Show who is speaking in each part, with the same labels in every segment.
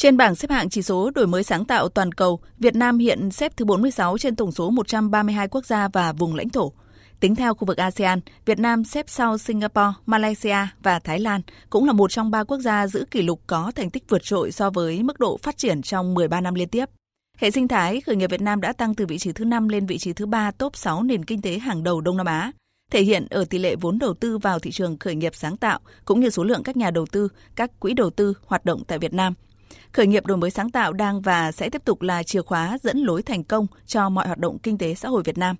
Speaker 1: Trên bảng xếp hạng chỉ số đổi mới sáng tạo toàn cầu, Việt Nam hiện xếp thứ 46 trên tổng số 132 quốc gia và vùng lãnh thổ. Tính theo khu vực ASEAN, Việt Nam xếp sau Singapore, Malaysia và Thái Lan, cũng là một trong ba quốc gia giữ kỷ lục có thành tích vượt trội so với mức độ phát triển trong 13 năm liên tiếp. Hệ sinh thái khởi nghiệp Việt Nam đã tăng từ vị trí thứ 5 lên vị trí thứ 3 top 6 nền kinh tế hàng đầu Đông Nam Á, thể hiện ở tỷ lệ vốn đầu tư vào thị trường khởi nghiệp sáng tạo cũng như số lượng các nhà đầu tư, các quỹ đầu tư hoạt động tại Việt Nam. Khởi nghiệp đổi mới sáng tạo đang và sẽ tiếp tục là chìa khóa dẫn lối thành công cho mọi hoạt động kinh tế xã hội Việt Nam.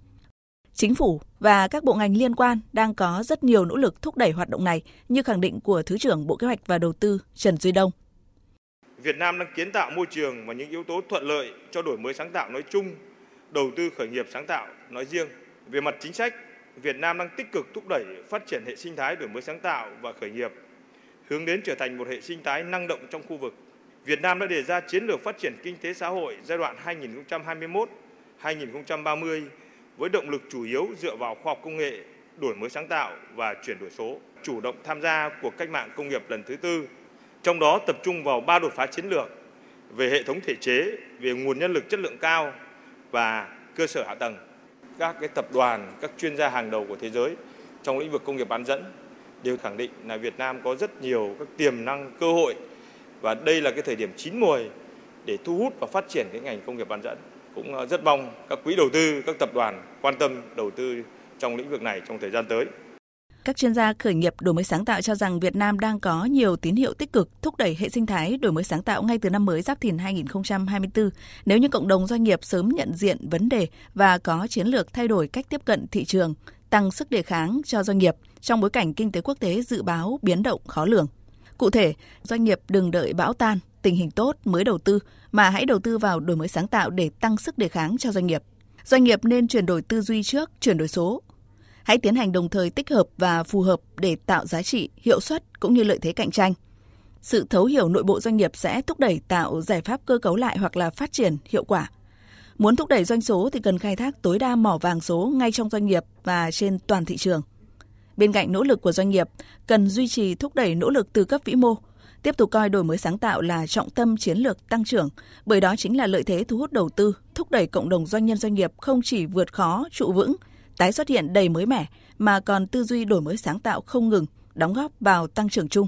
Speaker 1: Chính phủ và các bộ ngành liên quan đang có rất nhiều nỗ lực thúc đẩy hoạt động này như khẳng định của Thứ trưởng Bộ Kế hoạch và Đầu tư Trần Duy Đông.
Speaker 2: Việt Nam đang kiến tạo môi trường và những yếu tố thuận lợi cho đổi mới sáng tạo nói chung, đầu tư khởi nghiệp sáng tạo nói riêng. Về mặt chính sách, Việt Nam đang tích cực thúc đẩy phát triển hệ sinh thái đổi mới sáng tạo và khởi nghiệp, hướng đến trở thành một hệ sinh thái năng động trong khu vực. Việt Nam đã đề ra chiến lược phát triển kinh tế xã hội giai đoạn 2021-2030 với động lực chủ yếu dựa vào khoa học công nghệ, đổi mới sáng tạo và chuyển đổi số, chủ động tham gia cuộc cách mạng công nghiệp lần thứ tư trong đó tập trung vào ba đột phá chiến lược về hệ thống thể chế, về nguồn nhân lực chất lượng cao và cơ sở hạ tầng. Các cái tập đoàn, các chuyên gia hàng đầu của thế giới trong lĩnh vực công nghiệp bán dẫn đều khẳng định là Việt Nam có rất nhiều các tiềm năng cơ hội và đây là cái thời điểm chín mùi để thu hút và phát triển cái ngành công nghiệp bán dẫn. Cũng ờ, rất mong các quỹ đầu tư, các tập đoàn quan tâm đầu tư trong lĩnh vực này trong thời gian tới.
Speaker 1: Các chuyên gia khởi nghiệp đổi mới sáng tạo cho rằng Việt Nam đang có nhiều tín hiệu tích cực thúc đẩy hệ sinh thái đổi mới sáng tạo ngay từ năm mới Giáp Thìn 2024 nếu như cộng đồng doanh nghiệp sớm nhận diện vấn đề và có chiến lược thay đổi cách tiếp cận thị trường, tăng sức đề kháng cho doanh nghiệp trong bối cảnh kinh tế quốc tế dự báo biến động khó lường. Cụ thể, doanh nghiệp đừng đợi bão tan, tình hình tốt mới đầu tư mà hãy đầu tư vào đổi mới sáng tạo để tăng sức đề kháng cho doanh nghiệp. Doanh nghiệp nên chuyển đổi tư duy trước, chuyển đổi số, hãy tiến hành đồng thời tích hợp và phù hợp để tạo giá trị, hiệu suất cũng như lợi thế cạnh tranh. Sự thấu hiểu nội bộ doanh nghiệp sẽ thúc đẩy tạo giải pháp cơ cấu lại hoặc là phát triển hiệu quả. Muốn thúc đẩy doanh số thì cần khai thác tối đa mỏ vàng số ngay trong doanh nghiệp và trên toàn thị trường. Bên cạnh nỗ lực của doanh nghiệp, cần duy trì thúc đẩy nỗ lực từ cấp vĩ mô, tiếp tục coi đổi mới sáng tạo là trọng tâm chiến lược tăng trưởng, bởi đó chính là lợi thế thu hút đầu tư, thúc đẩy cộng đồng doanh nhân doanh nghiệp không chỉ vượt khó, trụ vững tái xuất hiện đầy mới mẻ mà còn tư duy đổi mới sáng tạo không ngừng, đóng góp vào tăng trưởng chung.